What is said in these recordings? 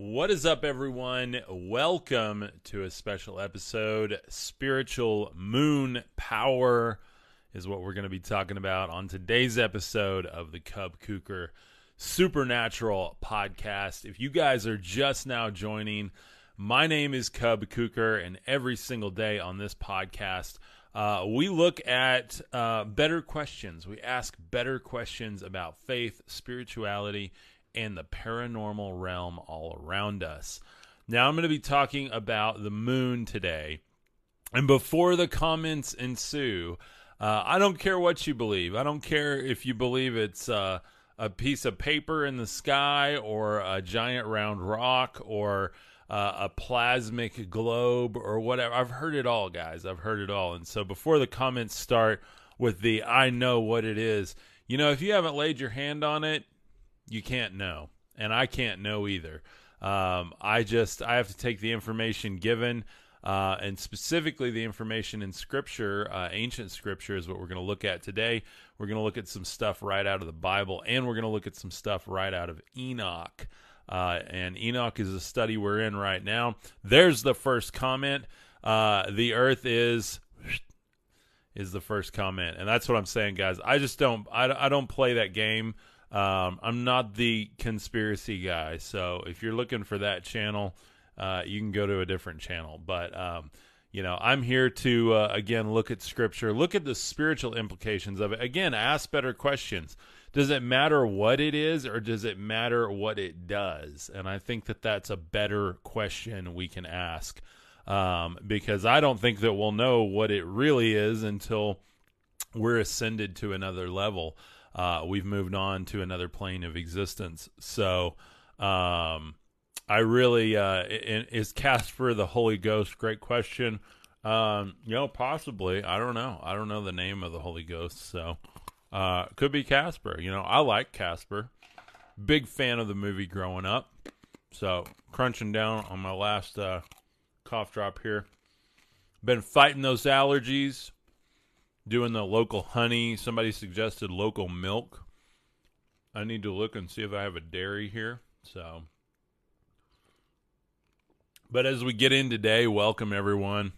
What is up, everyone? Welcome to a special episode. Spiritual moon power is what we're going to be talking about on today's episode of the Cub Kuker Supernatural podcast. If you guys are just now joining, my name is Cub Kuker, and every single day on this podcast, uh, we look at uh, better questions. We ask better questions about faith, spirituality, and the paranormal realm all around us. Now, I'm going to be talking about the moon today. And before the comments ensue, uh, I don't care what you believe. I don't care if you believe it's uh, a piece of paper in the sky or a giant round rock or uh, a plasmic globe or whatever. I've heard it all, guys. I've heard it all. And so before the comments start with the I know what it is, you know, if you haven't laid your hand on it, you can't know, and I can't know either. Um, I just I have to take the information given, uh, and specifically the information in Scripture, uh, ancient Scripture, is what we're going to look at today. We're going to look at some stuff right out of the Bible, and we're going to look at some stuff right out of Enoch. Uh, and Enoch is a study we're in right now. There's the first comment. Uh, the Earth is is the first comment, and that's what I'm saying, guys. I just don't I, I don't play that game. Um, I'm not the conspiracy guy, so if you're looking for that channel, uh, you can go to a different channel. But um, you know, I'm here to uh, again look at Scripture, look at the spiritual implications of it. Again, ask better questions. Does it matter what it is, or does it matter what it does? And I think that that's a better question we can ask, um, because I don't think that we'll know what it really is until we're ascended to another level uh, we've moved on to another plane of existence. So, um, I really uh, is Casper the Holy Ghost? Great question. Um, you know, possibly. I don't know. I don't know the name of the Holy Ghost, so uh, could be Casper. You know, I like Casper. Big fan of the movie growing up. So crunching down on my last uh, cough drop here. Been fighting those allergies doing the local honey. Somebody suggested local milk. I need to look and see if I have a dairy here. So, but as we get in today, welcome everyone.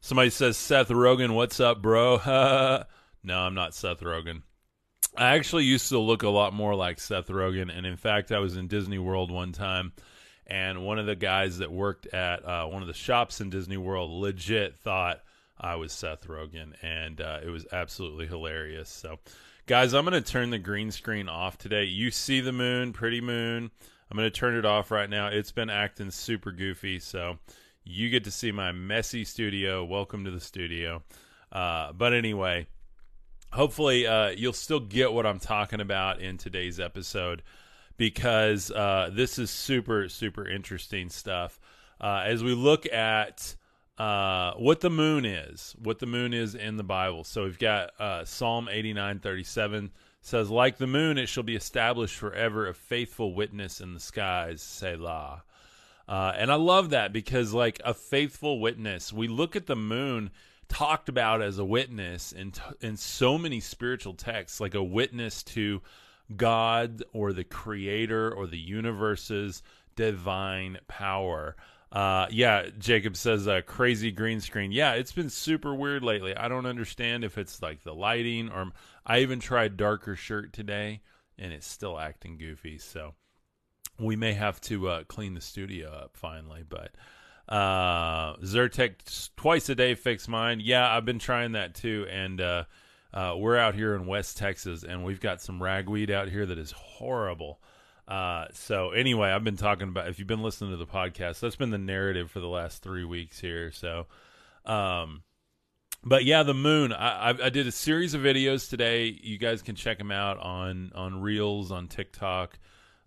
Somebody says Seth Rogen, what's up, bro? no, I'm not Seth Rogen. I actually used to look a lot more like Seth Rogen, and in fact, I was in Disney World one time, and one of the guys that worked at uh, one of the shops in Disney World legit thought I was Seth Rogen, and uh, it was absolutely hilarious. So, guys, I'm going to turn the green screen off today. You see the moon, pretty moon. I'm going to turn it off right now. It's been acting super goofy, so you get to see my messy studio. Welcome to the studio. Uh, but anyway, hopefully uh, you'll still get what I'm talking about in today's episode because uh, this is super, super interesting stuff. Uh, as we look at uh, what the moon is, what the moon is in the Bible. So we've got uh, Psalm 89 37 says, Like the moon, it shall be established forever, a faithful witness in the skies, Selah. Uh, and I love that because, like, a faithful witness, we look at the moon talked about as a witness in, t- in so many spiritual texts, like a witness to God or the creator or the universe's divine power. Uh, yeah, Jacob says a uh, crazy green screen. Yeah, it's been super weird lately. I don't understand if it's like the lighting or I even tried darker shirt today and it's still acting goofy. So we may have to uh, clean the studio up finally. But uh, Zyrtec twice a day fix mine. Yeah, I've been trying that too. And uh, uh, we're out here in West Texas and we've got some ragweed out here that is horrible. Uh, so anyway, I've been talking about if you've been listening to the podcast, that's been the narrative for the last three weeks here. So, um, but yeah, the moon. I, I, I did a series of videos today. You guys can check them out on on Reels, on TikTok,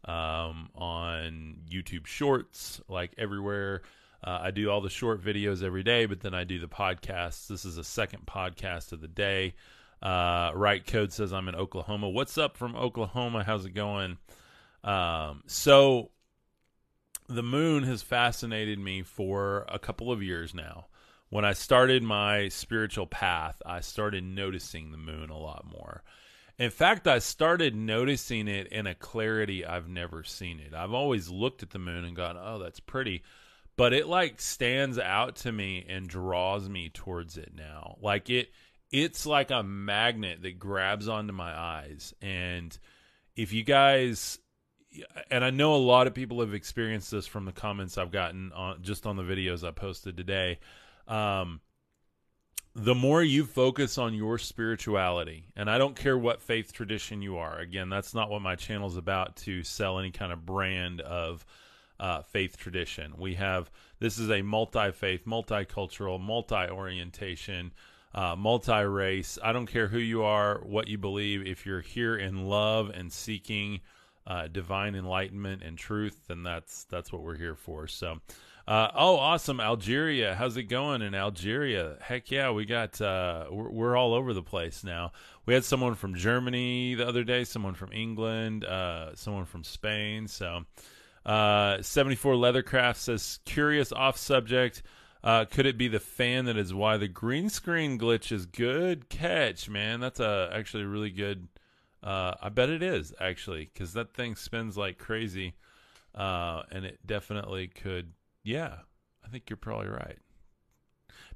um, on YouTube Shorts, like everywhere. Uh, I do all the short videos every day, but then I do the podcasts. This is a second podcast of the day. Uh, right code says I'm in Oklahoma. What's up from Oklahoma? How's it going? Um, so the moon has fascinated me for a couple of years now. When I started my spiritual path, I started noticing the moon a lot more. In fact, I started noticing it in a clarity I've never seen it. I've always looked at the moon and gone, "Oh, that's pretty." But it like stands out to me and draws me towards it now. Like it it's like a magnet that grabs onto my eyes and if you guys and I know a lot of people have experienced this from the comments I've gotten on just on the videos I posted today. Um, the more you focus on your spirituality, and I don't care what faith tradition you are. Again, that's not what my channel is about to sell any kind of brand of uh, faith tradition. We have this is a multi faith, multicultural, multi orientation, uh, multi race. I don't care who you are, what you believe. If you're here in love and seeking uh, divine enlightenment and truth, then that's that's what we're here for. So, uh, oh, awesome, Algeria, how's it going in Algeria? Heck yeah, we got uh, we're, we're, all over the place now. We had someone from Germany the other day, someone from England, uh, someone from Spain. So, uh, seventy four Leathercraft says curious off subject. Uh, could it be the fan that is why the green screen glitch is good catch, man? That's a actually really good uh, I bet it is actually because that thing spins like crazy, uh, and it definitely could. Yeah, I think you're probably right.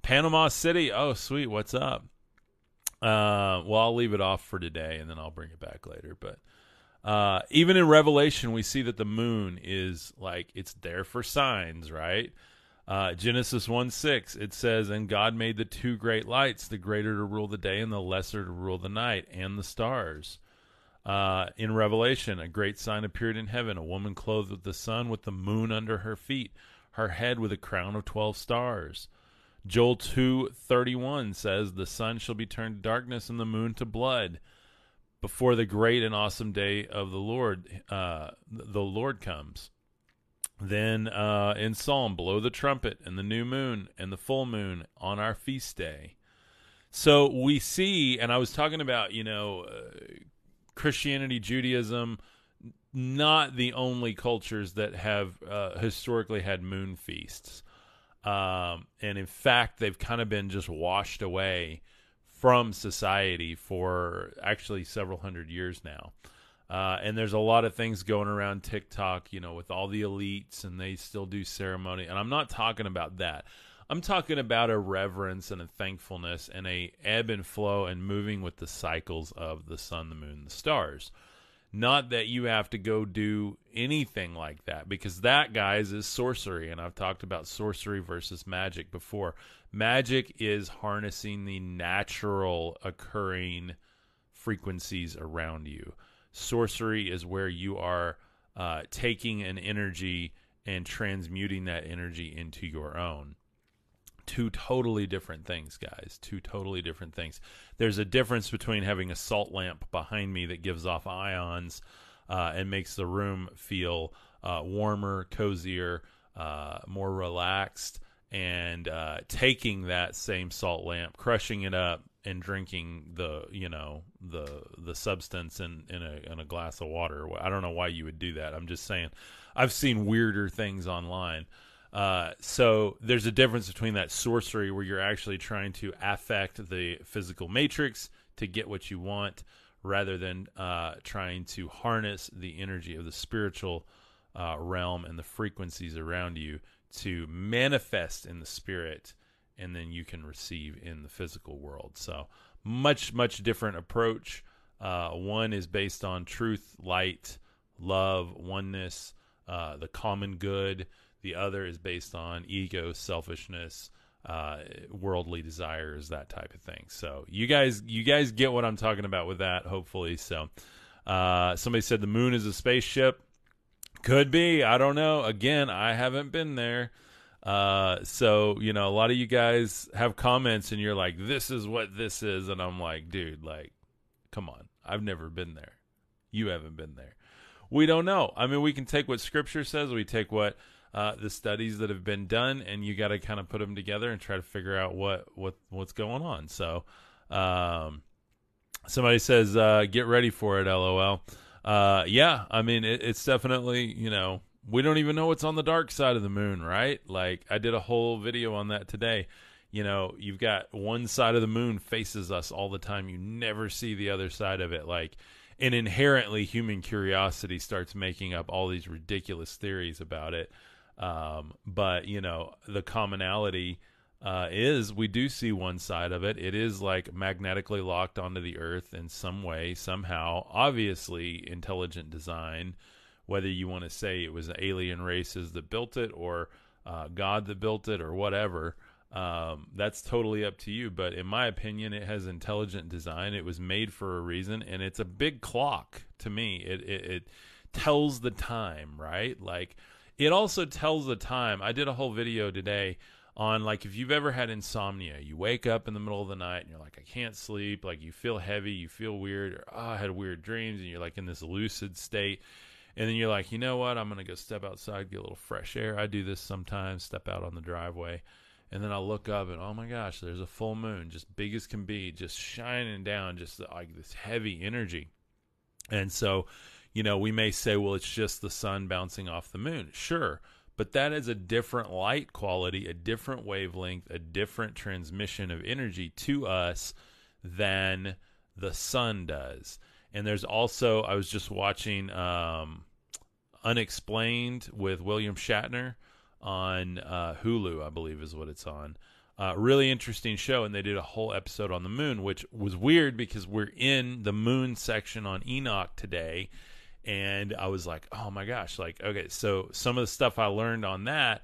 Panama City. Oh, sweet. What's up? Uh, well, I'll leave it off for today, and then I'll bring it back later. But uh, even in Revelation, we see that the moon is like it's there for signs, right? Uh, Genesis 1 6, it says, And God made the two great lights, the greater to rule the day and the lesser to rule the night, and the stars. Uh, in Revelation, a great sign appeared in heaven a woman clothed with the sun, with the moon under her feet, her head with a crown of 12 stars. Joel 2:31 says the sun shall be turned to darkness and the moon to blood before the great and awesome day of the Lord uh, the Lord comes. Then uh, in Psalm, blow the trumpet and the new moon and the full moon on our feast day. So we see, and I was talking about, you know, uh, Christianity, Judaism, not the only cultures that have uh, historically had moon feasts. Um, and in fact, they've kind of been just washed away from society for actually several hundred years now. Uh, and there's a lot of things going around TikTok, you know, with all the elites, and they still do ceremony. And I'm not talking about that. I'm talking about a reverence and a thankfulness and a ebb and flow and moving with the cycles of the sun, the moon, the stars. Not that you have to go do anything like that because that, guys, is sorcery. And I've talked about sorcery versus magic before. Magic is harnessing the natural occurring frequencies around you. Sorcery is where you are uh, taking an energy and transmuting that energy into your own two totally different things, guys. Two totally different things. There's a difference between having a salt lamp behind me that gives off ions uh, and makes the room feel uh, warmer, cozier, uh, more relaxed, and uh, taking that same salt lamp, crushing it up, and drinking the you know the the substance in in a in a glass of water. I don't know why you would do that. I'm just saying. I've seen weirder things online. Uh, so there's a difference between that sorcery where you're actually trying to affect the physical matrix to get what you want rather than uh, trying to harness the energy of the spiritual uh, realm and the frequencies around you to manifest in the spirit and then you can receive in the physical world. So much, much different approach. Uh, one is based on truth, light, love, oneness, uh, the common good. The other is based on ego, selfishness, uh, worldly desires, that type of thing. So you guys, you guys get what I'm talking about with that, hopefully. So uh, somebody said the moon is a spaceship. Could be. I don't know. Again, I haven't been there. Uh, so you know, a lot of you guys have comments, and you're like, "This is what this is," and I'm like, "Dude, like, come on, I've never been there. You haven't been there. We don't know. I mean, we can take what Scripture says. We take what uh, the studies that have been done, and you got to kind of put them together and try to figure out what what what's going on. So, um, somebody says, uh, "Get ready for it." LOL. Uh, yeah, I mean, it, it's definitely you know we don't even know what's on the dark side of the moon, right? Like I did a whole video on that today. you know, you've got one side of the moon faces us all the time. You never see the other side of it. Like, and inherently, human curiosity starts making up all these ridiculous theories about it. Um, but you know, the commonality uh, is we do see one side of it. It is like magnetically locked onto the Earth in some way, somehow. Obviously, intelligent design. Whether you want to say it was alien races that built it or uh, God that built it or whatever. Um, that's totally up to you. But in my opinion, it has intelligent design. It was made for a reason, and it's a big clock to me. It it, it tells the time, right? Like it also tells the time. I did a whole video today on like if you've ever had insomnia, you wake up in the middle of the night and you're like, I can't sleep. Like you feel heavy, you feel weird, or oh, I had weird dreams, and you're like in this lucid state. And then you're like, you know what? I'm gonna go step outside, get a little fresh air. I do this sometimes. Step out on the driveway and then I'll look up and oh my gosh, there's a full moon, just big as can be, just shining down, just like this heavy energy. And so, you know, we may say, well, it's just the sun bouncing off the moon. Sure. But that is a different light quality, a different wavelength, a different transmission of energy to us than the sun does. And there's also, I was just watching um, Unexplained with William Shatner on uh, Hulu, I believe is what it's on. Uh, really interesting show, and they did a whole episode on the moon, which was weird because we're in the moon section on Enoch today, and I was like, oh my gosh, like okay, so some of the stuff I learned on that,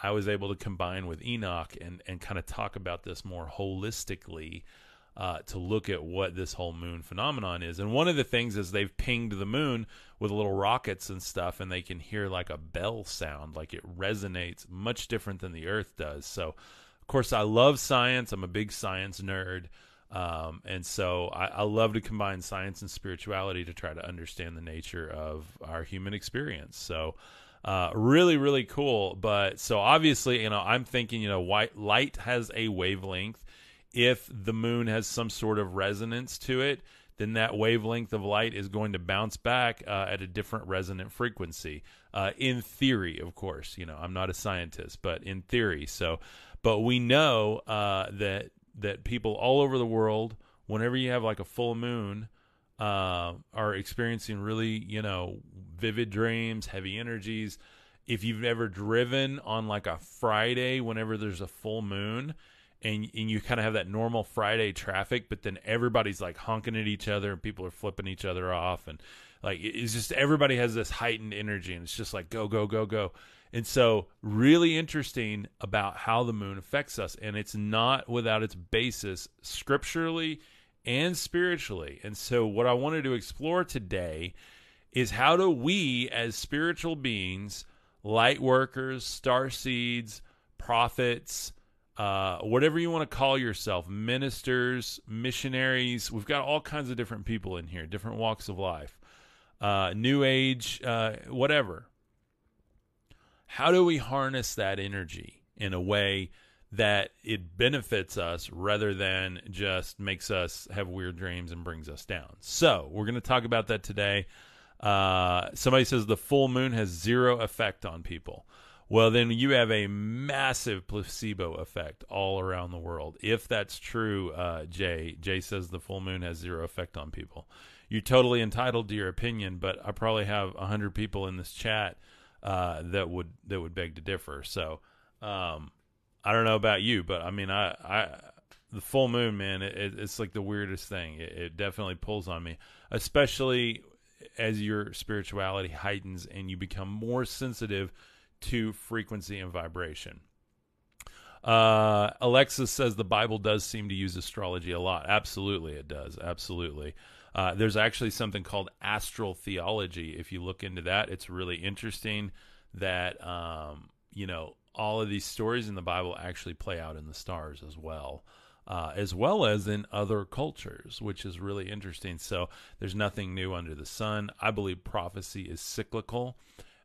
I was able to combine with Enoch and and kind of talk about this more holistically uh, to look at what this whole moon phenomenon is. And one of the things is they've pinged the moon with little rockets and stuff, and they can hear like a bell sound, like it resonates much different than the Earth does. So, of course, I love science. I'm a big science nerd. Um, and so I, I, love to combine science and spirituality to try to understand the nature of our human experience. So, uh, really, really cool. But so obviously, you know, I'm thinking, you know, white light has a wavelength if the moon has some sort of resonance to it, then that wavelength of light is going to bounce back uh, at a different resonant frequency. Uh, in theory, of course, you know, I'm not a scientist, but in theory. So, but we know uh, that that people all over the world, whenever you have like a full moon, uh, are experiencing really, you know, vivid dreams, heavy energies. If you've ever driven on like a Friday, whenever there's a full moon, and and you kind of have that normal Friday traffic, but then everybody's like honking at each other and people are flipping each other off and like it's just everybody has this heightened energy and it's just like go go go go. And so really interesting about how the moon affects us and it's not without its basis scripturally and spiritually. And so what I wanted to explore today is how do we as spiritual beings, light workers, star seeds, prophets, uh, whatever you want to call yourself, ministers, missionaries. We've got all kinds of different people in here, different walks of life, uh, new age, uh, whatever. How do we harness that energy in a way that it benefits us rather than just makes us have weird dreams and brings us down? So, we're going to talk about that today. Uh, somebody says the full moon has zero effect on people well, then you have a massive placebo effect all around the world. If that's true, uh, Jay, Jay says the full moon has zero effect on people. You're totally entitled to your opinion, but I probably have a hundred people in this chat uh, that would that would beg to differ. So um, I don't know about you, but I mean, I, I the full moon, man, it, it's like the weirdest thing. It, it definitely pulls on me, especially as your spirituality heightens and you become more sensitive to frequency and vibration. Uh, Alexis says the Bible does seem to use astrology a lot. Absolutely, it does. Absolutely. Uh, there's actually something called astral theology. If you look into that, it's really interesting that, um, you know, all of these stories in the Bible actually play out in the stars as well. Uh, as well as in other cultures, which is really interesting. So there's nothing new under the sun. I believe prophecy is cyclical.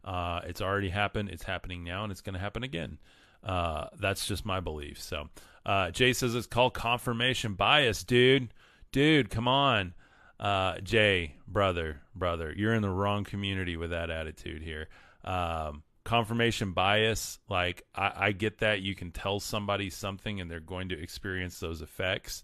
Uh, it's already happened. It's happening now, and it's going to happen again. Uh, that's just my belief. So, uh, Jay says it's called confirmation bias, dude. Dude, come on. Uh, Jay, brother, brother, you're in the wrong community with that attitude here. Um, confirmation bias, like I, I, get that you can tell somebody something and they're going to experience those effects.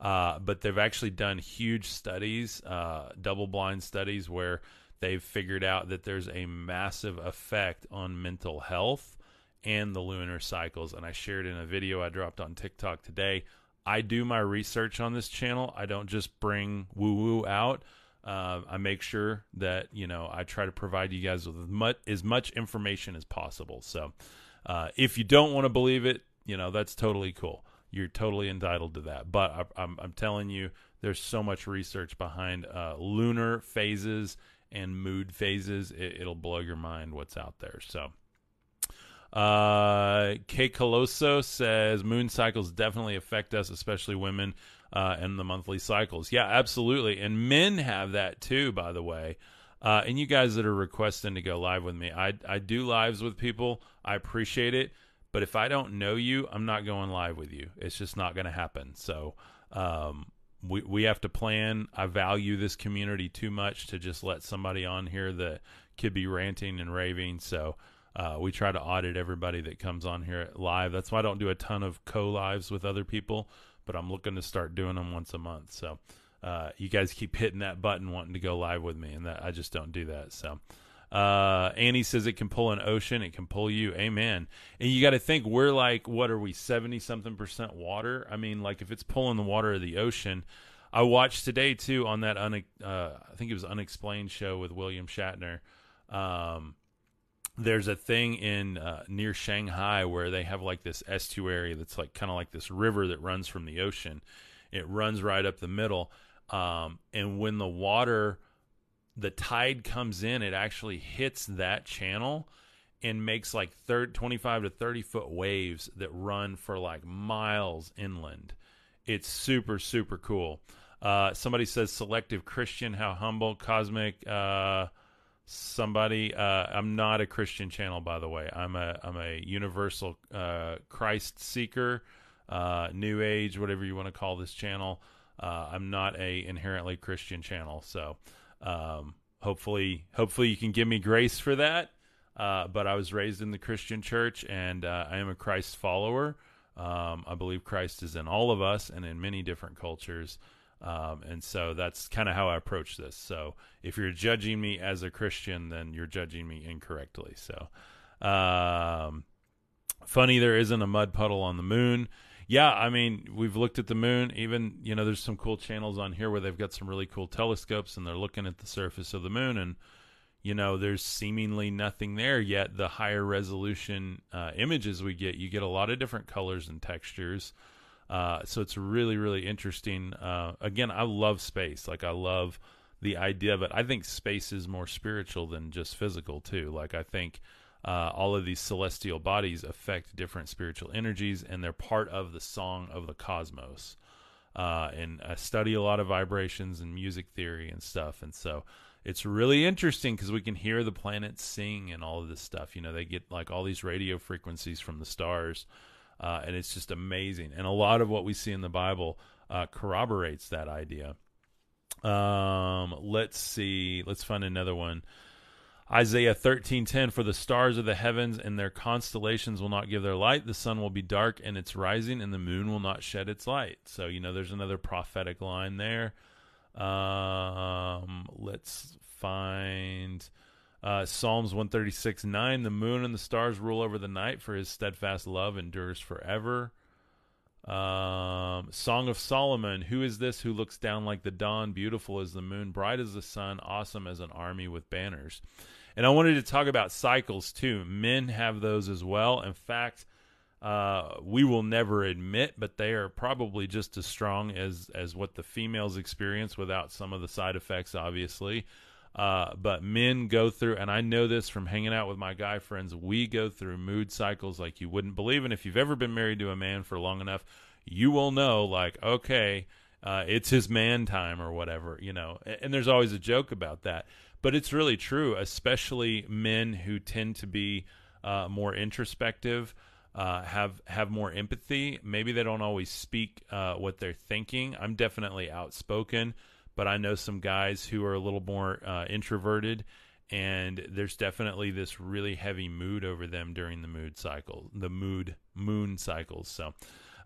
Uh, but they've actually done huge studies, uh, double blind studies, where they've figured out that there's a massive effect on mental health and the lunar cycles. And I shared in a video I dropped on TikTok today. I do my research on this channel. I don't just bring woo woo out. Uh, I make sure that you know I try to provide you guys with as much, as much information as possible. So, uh, if you don't want to believe it, you know that's totally cool. You're totally entitled to that. But I, I'm, I'm telling you, there's so much research behind uh, lunar phases and mood phases. It, will blow your mind what's out there. So. Uh, K. Coloso says moon cycles definitely affect us, especially women, uh, and the monthly cycles. Yeah, absolutely. And men have that too, by the way. Uh, and you guys that are requesting to go live with me, I I do lives with people. I appreciate it, but if I don't know you, I'm not going live with you. It's just not going to happen. So, um, we we have to plan. I value this community too much to just let somebody on here that could be ranting and raving. So uh, we try to audit everybody that comes on here live. That's why I don't do a ton of co lives with other people, but I'm looking to start doing them once a month. So uh, you guys keep hitting that button wanting to go live with me, and that I just don't do that. So. Uh, Annie says it can pull an ocean. It can pull you. Amen. And you got to think we're like, what are we, 70 something percent water? I mean, like if it's pulling the water of the ocean, I watched today too on that, uh, I think it was Unexplained show with William Shatner. Um, there's a thing in uh, near Shanghai where they have like this estuary that's like kind of like this river that runs from the ocean. It runs right up the middle, um, and when the water, the tide comes in, it actually hits that channel and makes like 30, 25 to 30 foot waves that run for like miles inland. It's super super cool. Uh, somebody says selective Christian, how humble, cosmic. Uh, somebody uh, i'm not a christian channel by the way. I'm a i'm a universal uh, christ seeker uh, new age whatever you want to call this channel. Uh, i'm not a inherently christian channel. So um, hopefully hopefully you can give me grace for that. Uh, but i was raised in the christian church and uh, i am a christ follower. Um, i believe christ is in all of us and in many different cultures um, and so that's kind of how I approach this. So if you're judging me as a Christian, then you're judging me incorrectly. So, um, funny there isn't a mud puddle on the moon. Yeah, I mean, we've looked at the moon. Even, you know, there's some cool channels on here where they've got some really cool telescopes and they're looking at the surface of the moon. And, you know, there's seemingly nothing there yet. The higher resolution uh, images we get, you get a lot of different colors and textures. Uh, so it's really, really interesting. Uh, again, I love space. Like I love the idea of it. I think space is more spiritual than just physical too. Like I think uh, all of these celestial bodies affect different spiritual energies, and they're part of the song of the cosmos. Uh, and I study a lot of vibrations and music theory and stuff, and so it's really interesting because we can hear the planets sing and all of this stuff. You know, they get like all these radio frequencies from the stars uh, and it's just amazing. And a lot of what we see in the Bible uh, corroborates that idea. Um, let's see. Let's find another one. Isaiah 13:10 For the stars of the heavens and their constellations will not give their light the sun will be dark and its rising and the moon will not shed its light. So you know there's another prophetic line there. Um, let's find uh, Psalms 136 9 The moon and the stars rule over the night, for his steadfast love endures forever. Um, Song of Solomon Who is this who looks down like the dawn, beautiful as the moon, bright as the sun, awesome as an army with banners? And I wanted to talk about cycles too. Men have those as well. In fact, uh, we will never admit, but they are probably just as strong as as what the females experience without some of the side effects, obviously. Uh, but men go through, and I know this from hanging out with my guy friends, we go through mood cycles like you wouldn't believe. And if you've ever been married to a man for long enough, you will know, like, okay, uh, it's his man time or whatever, you know. And, and there's always a joke about that. But it's really true, especially men who tend to be uh, more introspective. Uh, have have more empathy. Maybe they don't always speak uh, what they're thinking. I'm definitely outspoken, but I know some guys who are a little more uh, introverted, and there's definitely this really heavy mood over them during the mood cycle, the mood moon cycles. So,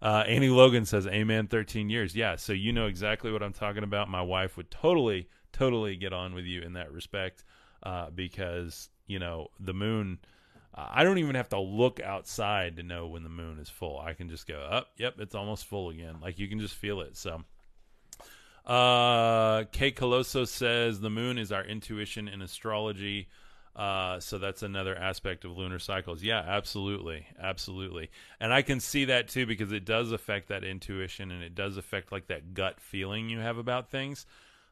uh, Annie Logan says, "Amen." Thirteen years, yeah. So you know exactly what I'm talking about. My wife would totally, totally get on with you in that respect, uh, because you know the moon. I don't even have to look outside to know when the moon is full. I can just go up. yep, it's almost full again. Like you can just feel it. So, uh, Kate Coloso says the moon is our intuition in astrology. Uh, so that's another aspect of lunar cycles. Yeah, absolutely, absolutely, and I can see that too because it does affect that intuition and it does affect like that gut feeling you have about things.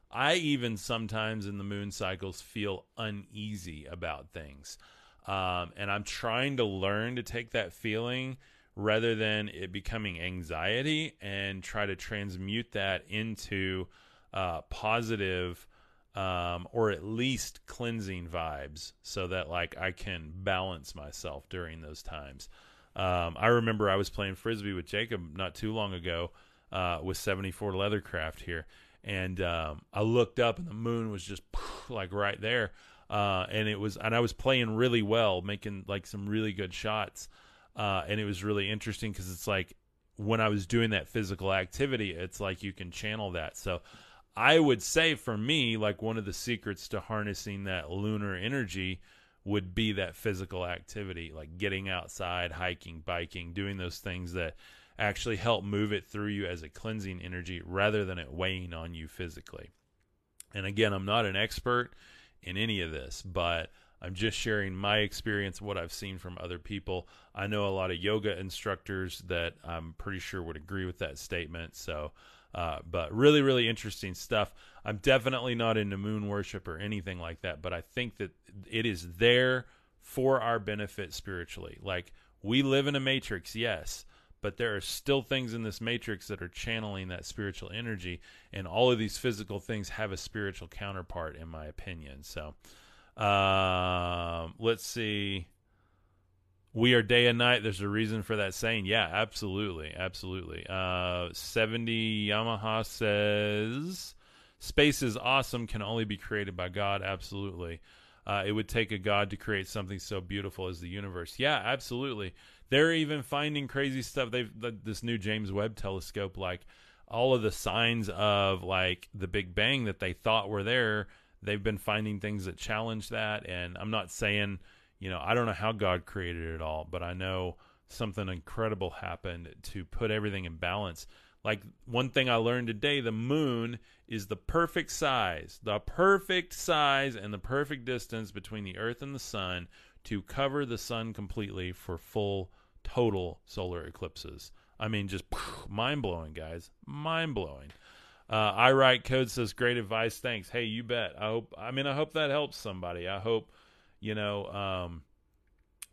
I even sometimes in the moon cycles feel uneasy about things, um, and I'm trying to learn to take that feeling rather than it becoming anxiety and try to transmute that into uh, positive um, or at least cleansing vibes so that like I can balance myself during those times. Um, I remember I was playing frisbee with Jacob not too long ago uh, with 74 Leathercraft here, and um, I looked up and the moon was just like right there, uh, and it was and I was playing really well, making like some really good shots uh, and it was really interesting because it's like when I was doing that physical activity, it's like you can channel that. So I would say for me, like one of the secrets to harnessing that lunar energy would be that physical activity, like getting outside, hiking, biking, doing those things that actually help move it through you as a cleansing energy rather than it weighing on you physically. And again, I'm not an expert in any of this, but I'm just sharing my experience, what I've seen from other people. I know a lot of yoga instructors that I'm pretty sure would agree with that statement. So, uh, but really, really interesting stuff. I'm definitely not into moon worship or anything like that, but I think that it is there for our benefit spiritually. Like we live in a matrix, yes, but there are still things in this matrix that are channeling that spiritual energy, and all of these physical things have a spiritual counterpart, in my opinion. So, um, let's see. We are day and night. There's a reason for that saying. Yeah, absolutely, absolutely. Uh, Seventy Yamaha says, "Space is awesome. Can only be created by God." Absolutely. Uh, it would take a god to create something so beautiful as the universe. Yeah, absolutely. They're even finding crazy stuff. They've this new James Webb telescope, like all of the signs of like the Big Bang that they thought were there they've been finding things that challenge that. And I'm not saying, you know, I don't know how God created it all, but I know something incredible happened to put everything in balance. Like one thing I learned today, the moon is the perfect size, the perfect size and the perfect distance between the earth and the sun to cover the sun completely for full total solar eclipses. I mean, just mind blowing, guys. Mind blowing. Uh, I write code says great advice. Thanks. Hey, you bet. I hope. I mean, I hope that helps somebody. I hope, you know, um,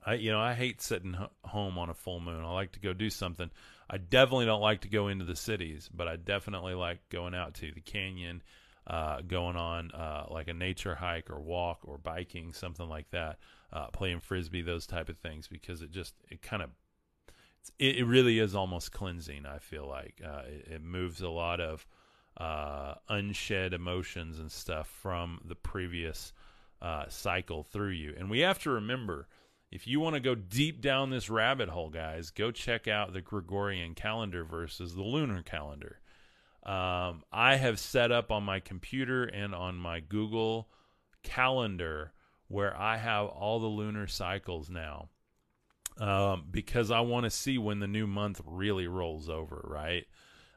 I you know I hate sitting home on a full moon. I like to go do something. I definitely don't like to go into the cities, but I definitely like going out to the canyon, uh, going on uh, like a nature hike or walk or biking, something like that. Uh, playing frisbee, those type of things, because it just it kind of it, really is almost cleansing. I feel like uh, it, it moves a lot of uh, unshed emotions and stuff from the previous uh, cycle through you. And we have to remember if you want to go deep down this rabbit hole, guys, go check out the Gregorian calendar versus the lunar calendar. Um, I have set up on my computer and on my Google calendar where I have all the lunar cycles now um, because I want to see when the new month really rolls over, right?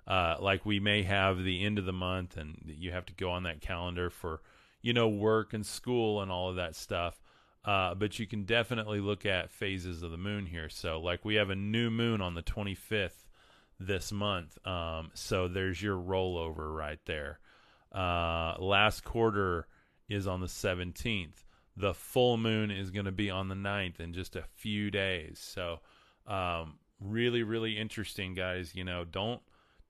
Uh, like we may have the end of the month and you have to go on that calendar for you know work and school and all of that stuff. Uh, but you can definitely look at phases of the moon here. So like we have a new moon on the 25th this month. Um, so there's your rollover right there. Uh, last quarter is on the 17th the full moon is going to be on the 9th in just a few days. So um, really really interesting guys. You know don't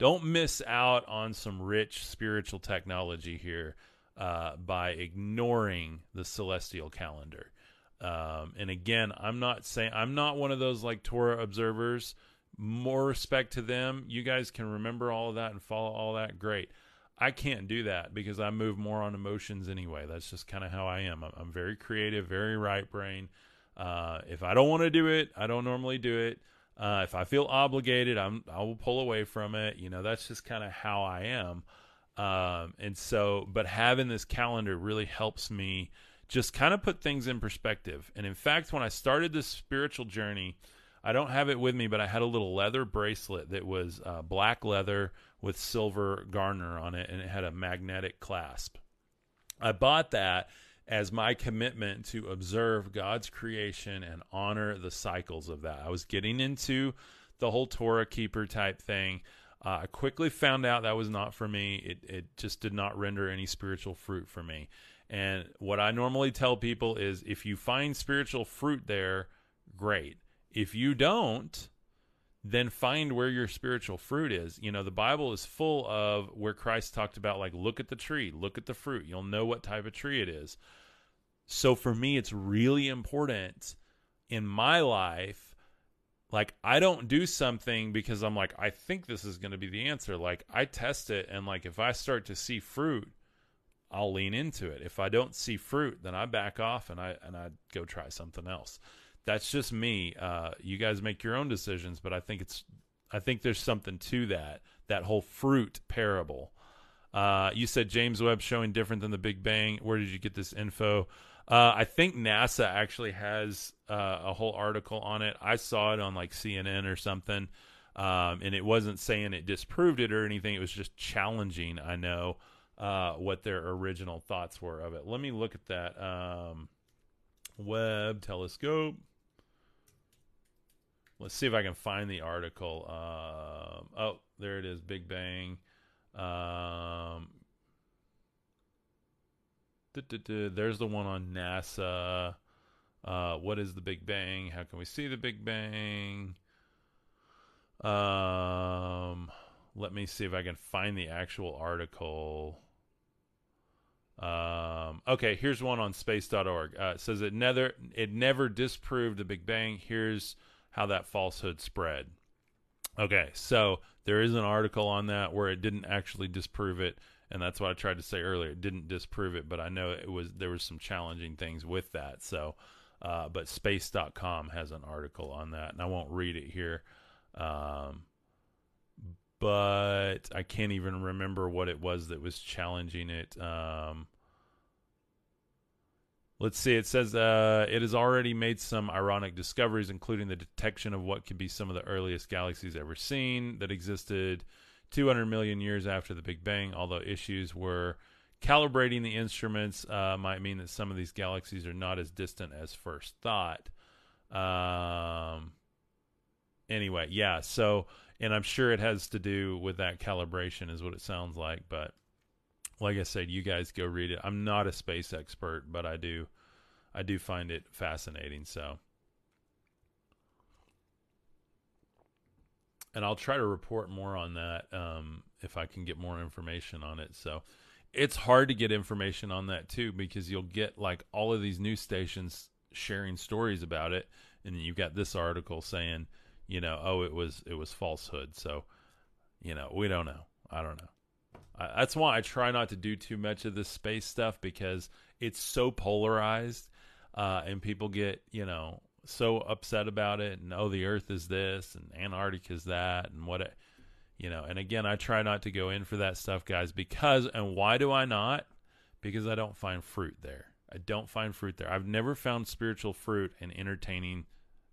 don't miss out on some rich spiritual technology here uh, by ignoring the celestial calendar. Um, and again, I'm not saying I'm not one of those like Torah observers. More respect to them. You guys can remember all of that and follow all that. Great. I can't do that because I move more on emotions anyway. That's just kind of how I am. I'm, I'm, very creative, very right brain. Uh, if I don't want to do it, I don't normally do it. Uh, if I feel obligated, I'm I will pull away from it. You know, that's just kind of how I am. Um, and so, but having this calendar really helps me just kind of put things in perspective. And in fact, when I started this spiritual journey, I don't have it with me, but I had a little leather bracelet that was uh, black leather with silver garner on it, and it had a magnetic clasp. I bought that as my commitment to observe God's creation and honor the cycles of that. I was getting into the whole Torah keeper type thing. Uh, I quickly found out that was not for me. It it just did not render any spiritual fruit for me. And what I normally tell people is if you find spiritual fruit there, great. If you don't, then find where your spiritual fruit is. You know, the Bible is full of where Christ talked about, like, look at the tree, look at the fruit. You'll know what type of tree it is. So for me, it's really important in my life. Like, I don't do something because I'm like, I think this is going to be the answer. Like, I test it, and like, if I start to see fruit, I'll lean into it. If I don't see fruit, then I back off and I and I go try something else that's just me. Uh, you guys make your own decisions, but I think it's I think there's something to that that whole fruit parable. Uh, you said James Webb showing different than the Big Bang. Where did you get this info? Uh, I think NASA actually has uh, a whole article on it. I saw it on like CNN or something, um, and it wasn't saying it disproved it or anything. It was just challenging. I know uh, what their original thoughts were of it. Let me look at that. Um, Webb telescope. Let's see if I can find the article. Um, oh, there it is. Big Bang. Um, there's the one on NASA. Uh, what is the Big Bang? How can we see the Big Bang? Um, let me see if I can find the actual article. Um, okay, here's one on space.org. Uh, it says it never it never disproved the Big Bang. Here's how that falsehood spread. Okay, so there is an article on that where it didn't actually disprove it, and that's what I tried to say earlier. It didn't disprove it, but I know it was there was some challenging things with that. So, uh, but space.com has an article on that, and I won't read it here. Um, but I can't even remember what it was that was challenging it. Um, Let's see. It says uh, it has already made some ironic discoveries, including the detection of what could be some of the earliest galaxies ever seen that existed 200 million years after the Big Bang. Although issues were calibrating the instruments uh, might mean that some of these galaxies are not as distant as first thought. Um. Anyway, yeah. So, and I'm sure it has to do with that calibration, is what it sounds like, but like I said, you guys go read it. I'm not a space expert, but I do I do find it fascinating. So and I'll try to report more on that um, if I can get more information on it. So it's hard to get information on that too because you'll get like all of these news stations sharing stories about it, and then you've got this article saying, you know, oh, it was it was falsehood. So you know, we don't know. I don't know that's why I try not to do too much of this space stuff because it's so polarized, uh, and people get you know so upset about it, and oh, the Earth is this, and Antarctica is that, and what it, you know. And again, I try not to go in for that stuff, guys, because and why do I not? Because I don't find fruit there. I don't find fruit there. I've never found spiritual fruit in entertaining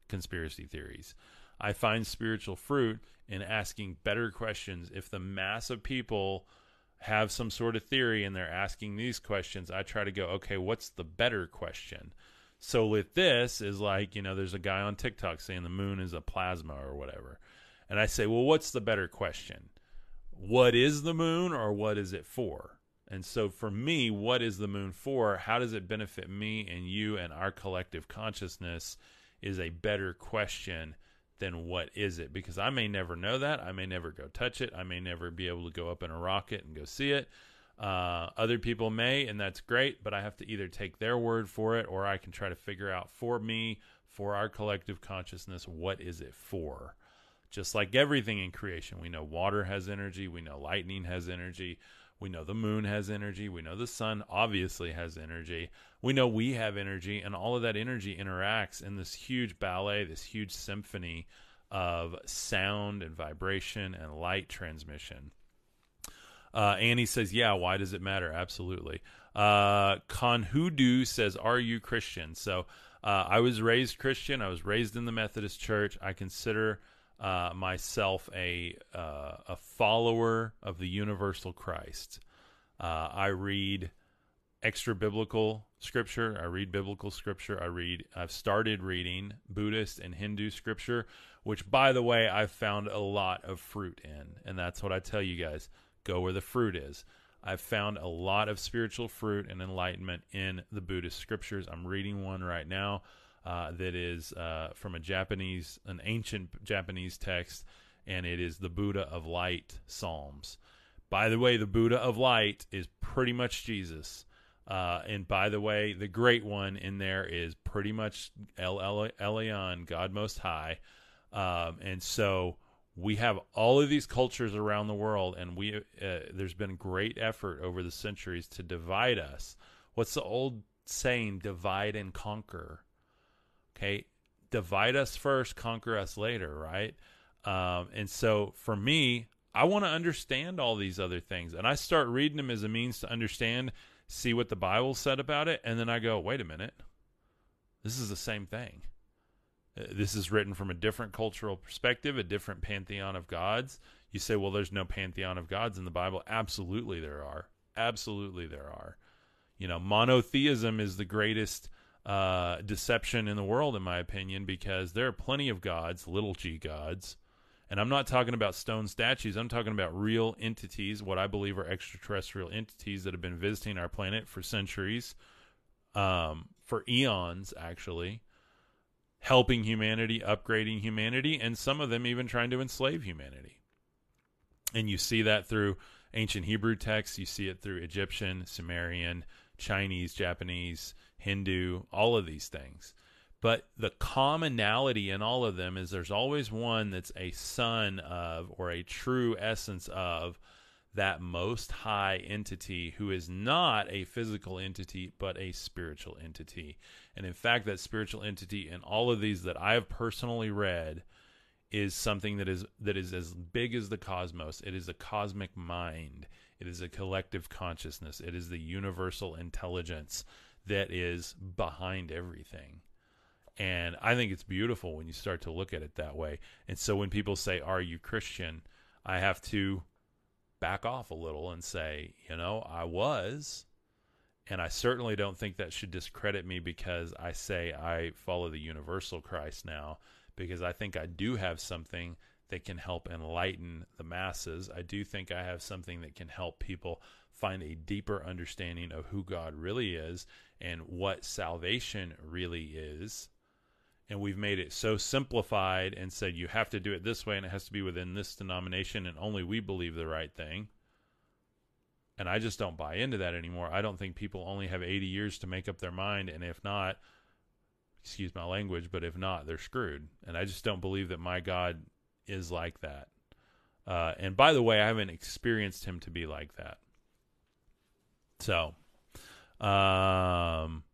conspiracy theories. I find spiritual fruit in asking better questions. If the mass of people have some sort of theory and they're asking these questions, I try to go, okay, what's the better question? So with this is like, you know, there's a guy on TikTok saying the moon is a plasma or whatever. And I say, well, what's the better question? What is the moon or what is it for? And so for me, what is the moon for? How does it benefit me and you and our collective consciousness is a better question then what is it? Because I may never know that. I may never go touch it. I may never be able to go up in a rocket and go see it. Uh, other people may, and that's great, but I have to either take their word for it or I can try to figure out for me, for our collective consciousness, what is it for? Just like everything in creation, we know water has energy, we know lightning has energy. We know the moon has energy. We know the sun obviously has energy. We know we have energy, and all of that energy interacts in this huge ballet, this huge symphony of sound and vibration and light transmission. Uh, Annie says, "Yeah, why does it matter? Absolutely." Uh, Conhudu says, "Are you Christian?" So uh, I was raised Christian. I was raised in the Methodist Church. I consider uh, myself a uh, a follower of the universal Christ. Uh, I read extra biblical scripture. I read biblical scripture. I read. I've started reading Buddhist and Hindu scripture, which, by the way, I've found a lot of fruit in, and that's what I tell you guys: go where the fruit is. I've found a lot of spiritual fruit and enlightenment in the Buddhist scriptures. I'm reading one right now uh, that is uh, from a Japanese, an ancient Japanese text, and it is the Buddha of Light Psalms. By the way, the Buddha of Light is pretty much Jesus. Uh, and by the way, the great one in there is pretty much El Elyon, God Most High. Um, and so we have all of these cultures around the world, and we uh, there's been great effort over the centuries to divide us. What's the old saying? Divide and conquer. Okay, divide us first, conquer us later, right? Um, and so for me, I want to understand all these other things, and I start reading them as a means to understand, see what the Bible said about it, and then I go, wait a minute, this is the same thing. Uh, this is written from a different cultural perspective, a different pantheon of gods. You say, well, there's no pantheon of gods in the Bible. Absolutely, there are. Absolutely, there are. You know, monotheism is the greatest uh, deception in the world, in my opinion, because there are plenty of gods, little g gods. And I'm not talking about stone statues. I'm talking about real entities, what I believe are extraterrestrial entities that have been visiting our planet for centuries, um, for eons, actually helping humanity, upgrading humanity, and some of them even trying to enslave humanity. And you see that through ancient Hebrew texts, you see it through Egyptian, Sumerian, Chinese, Japanese, Hindu, all of these things. But the commonality in all of them is there's always one that's a son of or a true essence of that most high entity who is not a physical entity but a spiritual entity. And in fact, that spiritual entity in all of these that I have personally read is something that is that is as big as the cosmos. It is a cosmic mind. It is a collective consciousness. It is the universal intelligence that is behind everything. And I think it's beautiful when you start to look at it that way. And so when people say, Are you Christian? I have to back off a little and say, you know, I was. And I certainly don't think that should discredit me because I say I follow the universal Christ now, because I think I do have something that can help enlighten the masses. I do think I have something that can help people find a deeper understanding of who God really is and what salvation really is and we've made it so simplified and said you have to do it this way and it has to be within this denomination and only we believe the right thing. And I just don't buy into that anymore. I don't think people only have 80 years to make up their mind and if not excuse my language, but if not, they're screwed. And I just don't believe that my God is like that. Uh, and by the way, I haven't experienced him to be like that. So, um,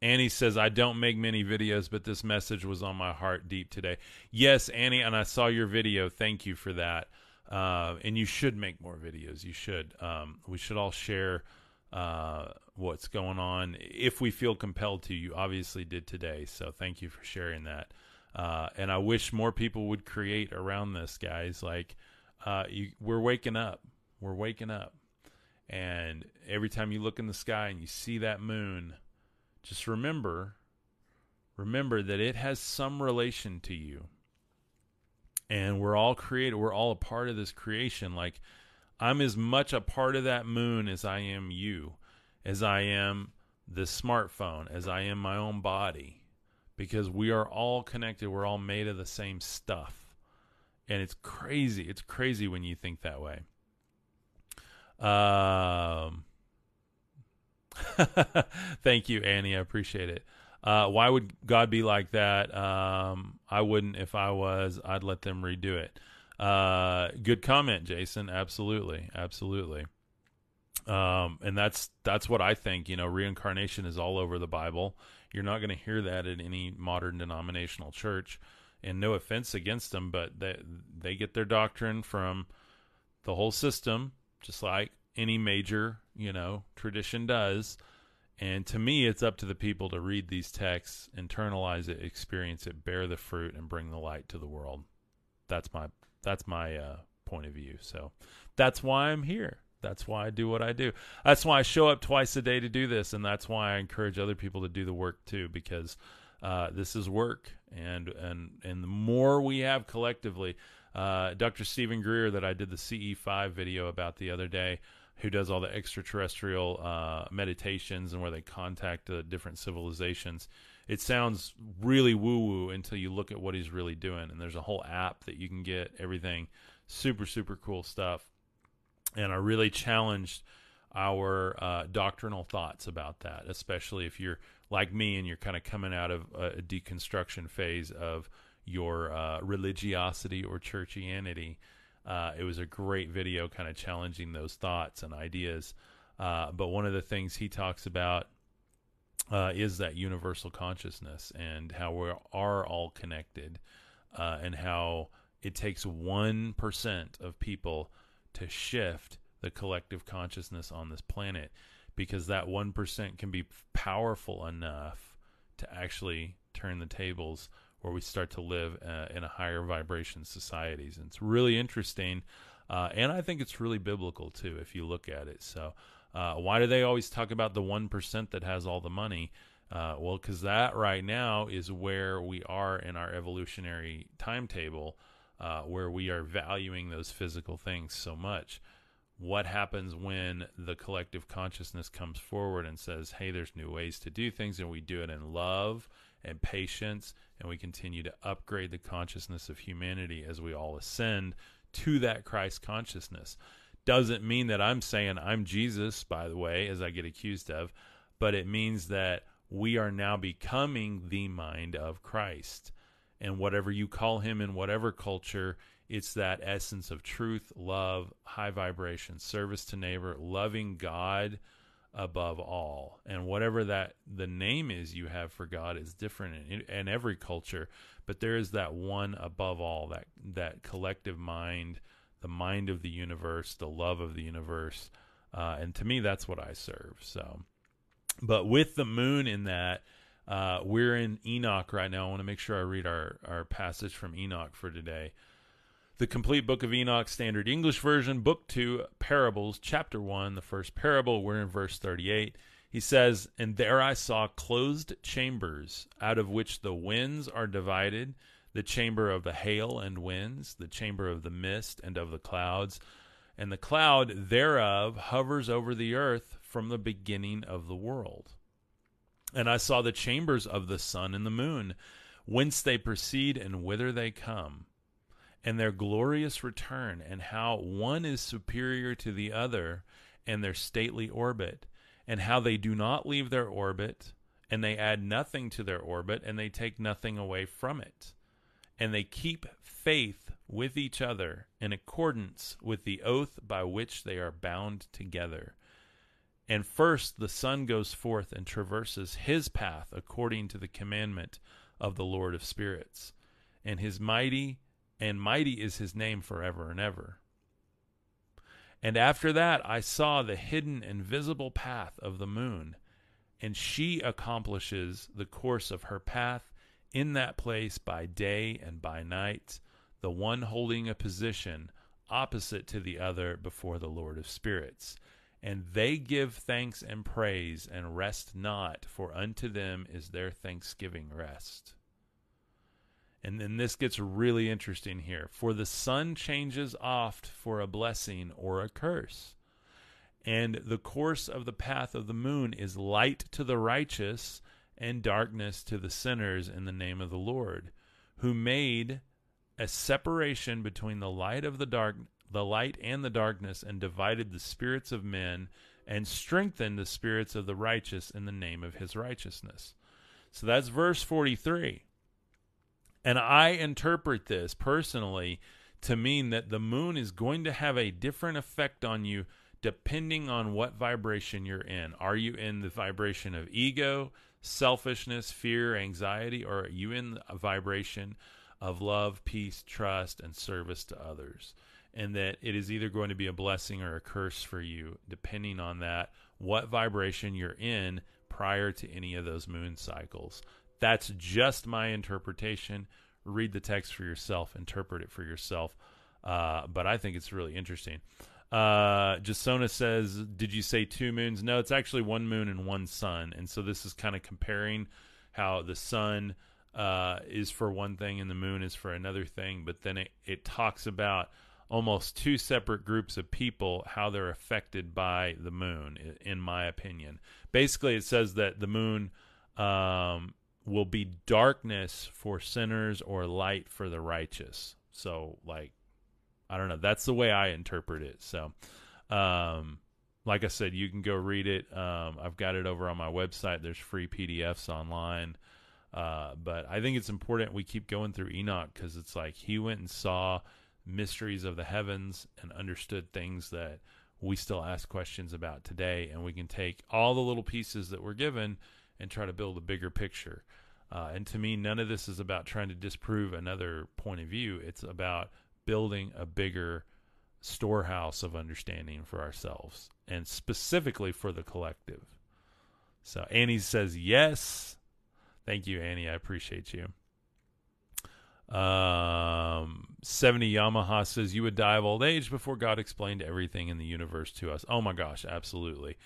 Annie says, I don't make many videos, but this message was on my heart deep today. Yes, Annie, and I saw your video. Thank you for that. Uh, and you should make more videos. You should. Um, we should all share uh, what's going on if we feel compelled to. You obviously did today. So thank you for sharing that. Uh, and I wish more people would create around this, guys. Like, uh, you, we're waking up. We're waking up. And every time you look in the sky and you see that moon, just remember remember that it has some relation to you. And we're all created we're all a part of this creation. Like i'm as much a part of that moon as i am you as i am the smartphone as i am my own body. Because we are all connected we're all made of the same stuff. And it's crazy it's crazy when you think that way um Thank you, Annie. I appreciate it. Uh, why would God be like that? Um, I wouldn't if I was. I'd let them redo it. Uh, good comment, Jason. Absolutely, absolutely. Um, and that's that's what I think. You know, reincarnation is all over the Bible. You're not going to hear that in any modern denominational church. And no offense against them, but they they get their doctrine from the whole system, just like any major you know tradition does. And to me, it's up to the people to read these texts, internalize it, experience it, bear the fruit, and bring the light to the world. That's my that's my uh, point of view. So that's why I'm here. That's why I do what I do. That's why I show up twice a day to do this, and that's why I encourage other people to do the work too, because uh, this is work, and and and the more we have collectively, uh, Dr. Steven Greer that I did the CE5 video about the other day, who does all the extraterrestrial uh, meditations and where they contact the different civilizations. It sounds really woo woo until you look at what he's really doing, and there's a whole app that you can get everything super super cool stuff and I really challenged our uh, doctrinal thoughts about that, especially if you're like me and you're kind of coming out of a deconstruction phase of your uh, religiosity or churchianity. Uh, it was a great video kind of challenging those thoughts and ideas. Uh, but one of the things he talks about uh, is that universal consciousness and how we are all connected uh, and how it takes 1% of people to shift the collective consciousness on this planet because that 1% can be powerful enough to actually turn the tables where we start to live uh, in a higher vibration societies. And it's really interesting. Uh, and I think it's really biblical too, if you look at it. So, uh, why do they always talk about the 1% that has all the money? Uh, well, because that right now is where we are in our evolutionary timetable uh, where we are valuing those physical things so much. What happens when the collective consciousness comes forward and says, hey, there's new ways to do things, and we do it in love and patience, and we continue to upgrade the consciousness of humanity as we all ascend to that Christ consciousness? Doesn't mean that I'm saying I'm Jesus, by the way, as I get accused of, but it means that we are now becoming the mind of Christ and whatever you call him in whatever culture, it's that essence of truth, love, high vibration, service to neighbor, loving God above all. And whatever that the name is you have for God is different in, in every culture, but there is that one above all, that that collective mind, the mind of the universe, the love of the universe. Uh, and to me, that's what I serve. So, but with the moon in that, uh, we're in Enoch right now. I want to make sure I read our, our passage from Enoch for today. The complete book of Enoch, standard English version, book two, parables, chapter one, the first parable. We're in verse 38. He says, And there I saw closed chambers, out of which the winds are divided the chamber of the hail and winds, the chamber of the mist and of the clouds. And the cloud thereof hovers over the earth from the beginning of the world. And I saw the chambers of the sun and the moon, whence they proceed and whither they come, and their glorious return, and how one is superior to the other, and their stately orbit, and how they do not leave their orbit, and they add nothing to their orbit, and they take nothing away from it. And they keep faith with each other in accordance with the oath by which they are bound together and first the sun goes forth and traverses his path according to the commandment of the Lord of spirits. And his mighty and mighty is his name forever and ever. And after that I saw the hidden and visible path of the moon, and she accomplishes the course of her path in that place by day and by night, the one holding a position opposite to the other before the Lord of spirits and they give thanks and praise and rest not, for unto them is their thanksgiving rest. And then this gets really interesting here. For the sun changes oft for a blessing or a curse. And the course of the path of the moon is light to the righteous and darkness to the sinners in the name of the Lord, who made a separation between the light of the dark the light and the darkness, and divided the spirits of men, and strengthened the spirits of the righteous in the name of his righteousness. So that's verse 43. And I interpret this personally to mean that the moon is going to have a different effect on you depending on what vibration you're in. Are you in the vibration of ego, selfishness, fear, anxiety, or are you in a vibration of love, peace, trust, and service to others? And that it is either going to be a blessing or a curse for you, depending on that, what vibration you're in prior to any of those moon cycles. That's just my interpretation. Read the text for yourself, interpret it for yourself. Uh, but I think it's really interesting. Uh, Jasona says, Did you say two moons? No, it's actually one moon and one sun. And so this is kind of comparing how the sun uh, is for one thing and the moon is for another thing. But then it, it talks about almost two separate groups of people, how they're affected by the moon, in my opinion. Basically, it says that the moon um, will be darkness for sinners or light for the righteous. So, like, I don't know. That's the way I interpret it. So, um, like I said, you can go read it. Um, I've got it over on my website. There's free PDFs online. Uh, but I think it's important we keep going through Enoch because it's like he went and saw mysteries of the heavens and understood things that we still ask questions about today. And we can take all the little pieces that we're given and try to build a bigger picture. Uh, and to me, none of this is about trying to disprove another point of view. It's about building a bigger storehouse of understanding for ourselves and specifically for the collective. So Annie says yes. Thank you, Annie. I appreciate you. Um, 70 Yamaha says you would die of old age before God explained everything in the universe to us. Oh my gosh, absolutely.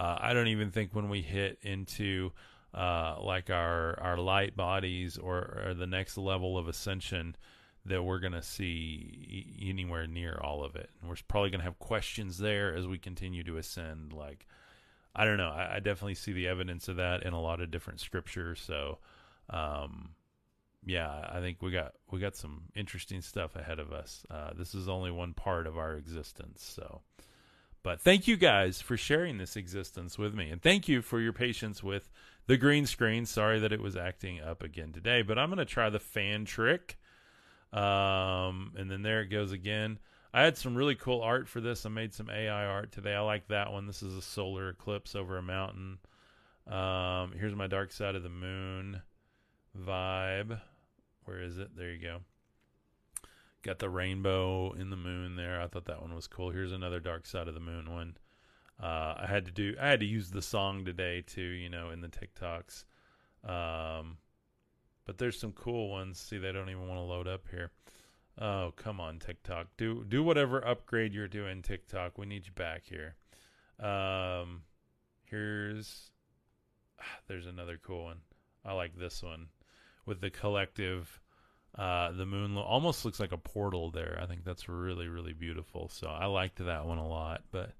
Uh, I don't even think when we hit into uh, like our our light bodies or, or the next level of ascension that we're going to see anywhere near all of it. And we're probably going to have questions there as we continue to ascend. Like, I don't know. I, I, definitely see the evidence of that in a lot of different scriptures. So, um, yeah, I think we got we got some interesting stuff ahead of us. Uh, this is only one part of our existence. So, but thank you guys for sharing this existence with me, and thank you for your patience with the green screen. Sorry that it was acting up again today, but I'm going to try the fan trick. Um, and then there it goes again. I had some really cool art for this. I made some AI art today. I like that one. This is a solar eclipse over a mountain. Um, here's my dark side of the moon vibe. Where is it? There you go. Got the rainbow in the moon there. I thought that one was cool. Here's another dark side of the moon one. Uh, I had to do. I had to use the song today too. You know, in the TikToks. Um, but there's some cool ones. See, they don't even want to load up here. Oh, come on, TikTok. Do do whatever upgrade you're doing, TikTok. We need you back here. Um, here's there's another cool one. I like this one with the collective. Uh, the moon lo- almost looks like a portal there. I think that's really really beautiful. So I liked that one a lot. But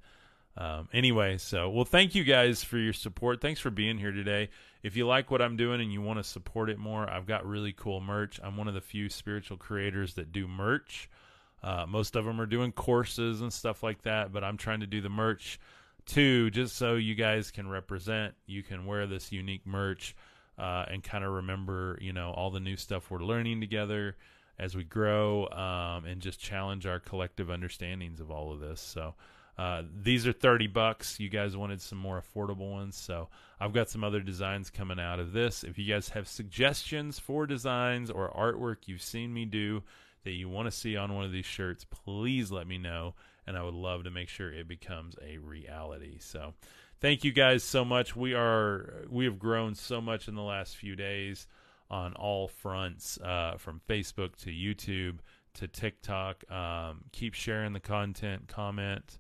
um, anyway, so well, thank you guys for your support. Thanks for being here today. If you like what I'm doing and you want to support it more, I've got really cool merch. I'm one of the few spiritual creators that do merch. Uh, most of them are doing courses and stuff like that, but I'm trying to do the merch too, just so you guys can represent. You can wear this unique merch uh, and kind of remember, you know, all the new stuff we're learning together as we grow um, and just challenge our collective understandings of all of this. So, uh, these are 30 bucks. You guys wanted some more affordable ones, so I've got some other designs coming out of this. If you guys have suggestions for designs or artwork you've seen me do that you want to see on one of these shirts, please let me know, and I would love to make sure it becomes a reality. So, thank you guys so much. We are we have grown so much in the last few days on all fronts, uh, from Facebook to YouTube to TikTok. Um, keep sharing the content, comment.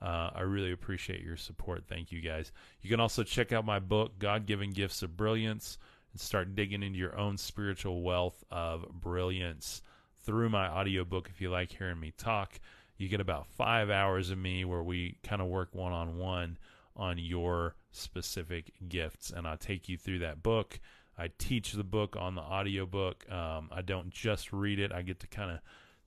Uh, I really appreciate your support. Thank you guys. You can also check out my book, God Given Gifts of Brilliance, and start digging into your own spiritual wealth of brilliance through my audiobook if you like hearing me talk. You get about five hours of me where we kind of work one on one on your specific gifts. And I take you through that book. I teach the book on the audiobook. Um, I don't just read it, I get to kind of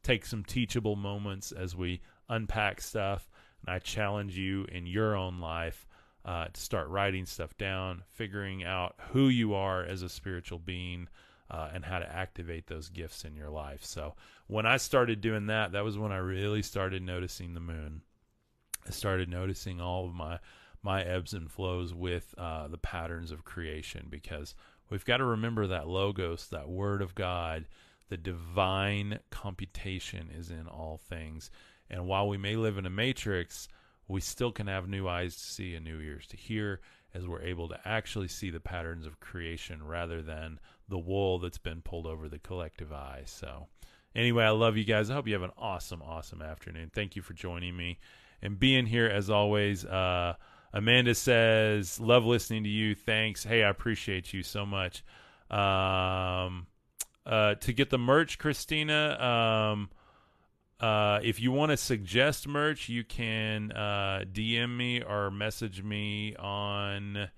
take some teachable moments as we unpack stuff and I challenge you in your own life uh, to start writing stuff down, figuring out who you are as a spiritual being, uh, and how to activate those gifts in your life. So when I started doing that, that was when I really started noticing the moon. I started noticing all of my my ebbs and flows with uh, the patterns of creation because we've got to remember that logos, that word of God, the divine computation is in all things. And while we may live in a matrix, we still can have new eyes to see and new ears to hear as we're able to actually see the patterns of creation rather than the wool that's been pulled over the collective eye. So, anyway, I love you guys. I hope you have an awesome, awesome afternoon. Thank you for joining me and being here as always. Uh, Amanda says, "Love listening to you. Thanks. Hey, I appreciate you so much." Um, uh, to get the merch, Christina. Um, uh, if you want to suggest merch, you can uh, DM me or message me on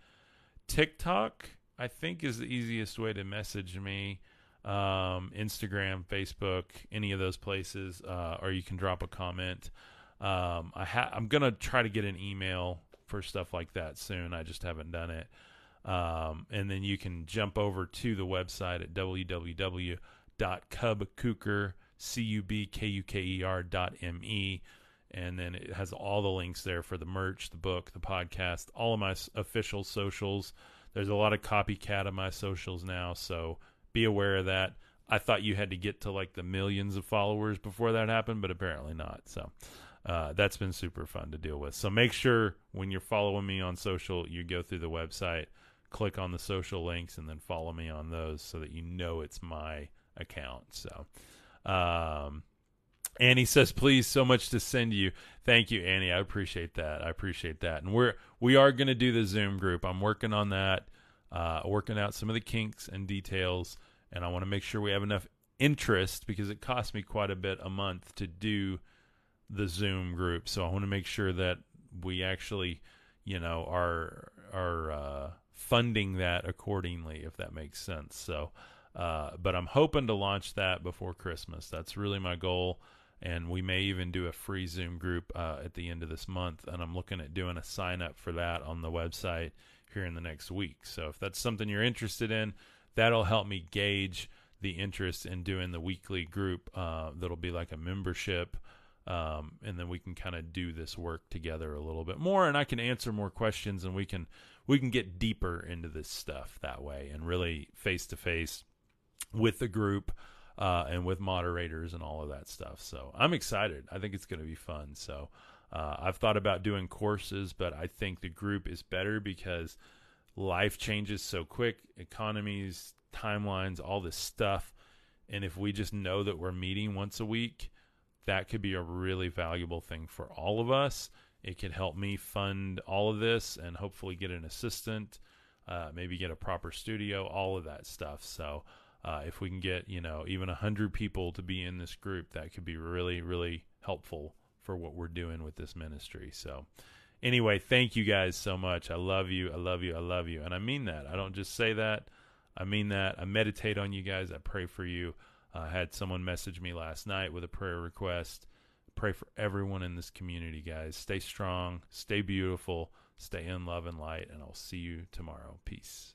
TikTok. I think is the easiest way to message me. Um, Instagram, Facebook, any of those places, uh, or you can drop a comment. Um, I I'm gonna try to get an email for stuff like that soon. I just haven't done it. Um, and then you can jump over to the website at www.cubkuker.com C U B K U K R dot M E. And then it has all the links there for the merch, the book, the podcast, all of my official socials. There's a lot of copycat of my socials now, so be aware of that. I thought you had to get to like the millions of followers before that happened, but apparently not. So uh, that's been super fun to deal with. So make sure when you're following me on social, you go through the website, click on the social links, and then follow me on those so that you know it's my account. So um, Annie says, "Please, so much to send you. Thank you, Annie. I appreciate that. I appreciate that. And we're we are going to do the Zoom group. I'm working on that, uh, working out some of the kinks and details, and I want to make sure we have enough interest because it costs me quite a bit a month to do the Zoom group. So I want to make sure that we actually, you know, are are uh, funding that accordingly, if that makes sense. So." Uh, but I'm hoping to launch that before Christmas. That's really my goal. And we may even do a free Zoom group uh, at the end of this month. And I'm looking at doing a sign up for that on the website here in the next week. So if that's something you're interested in, that'll help me gauge the interest in doing the weekly group. Uh, that'll be like a membership. Um, and then we can kind of do this work together a little bit more and I can answer more questions and we can we can get deeper into this stuff that way and really face to face with the group uh, and with moderators and all of that stuff. So I'm excited. I think it's going to be fun. So uh, I've thought about doing courses, but I think the group is better because life changes so quick, economies, timelines, all this stuff. And if we just know that we're meeting once a week, that could be a really valuable thing for all of us. It could help me fund all of this and hopefully get an assistant, uh, maybe get a proper studio, all of that stuff. So uh, if we can get you know even a hundred people to be in this group, that could be really really helpful for what we're doing with this ministry. So anyway, thank you guys so much. I love you. I love you. I love you. And I mean that. I don't just say that. I mean that. I meditate on you guys. I pray for you. I had someone message me last night with a prayer request. Pray for everyone in this community, guys. Stay strong, stay beautiful, stay in love and light, and I'll see you tomorrow. Peace.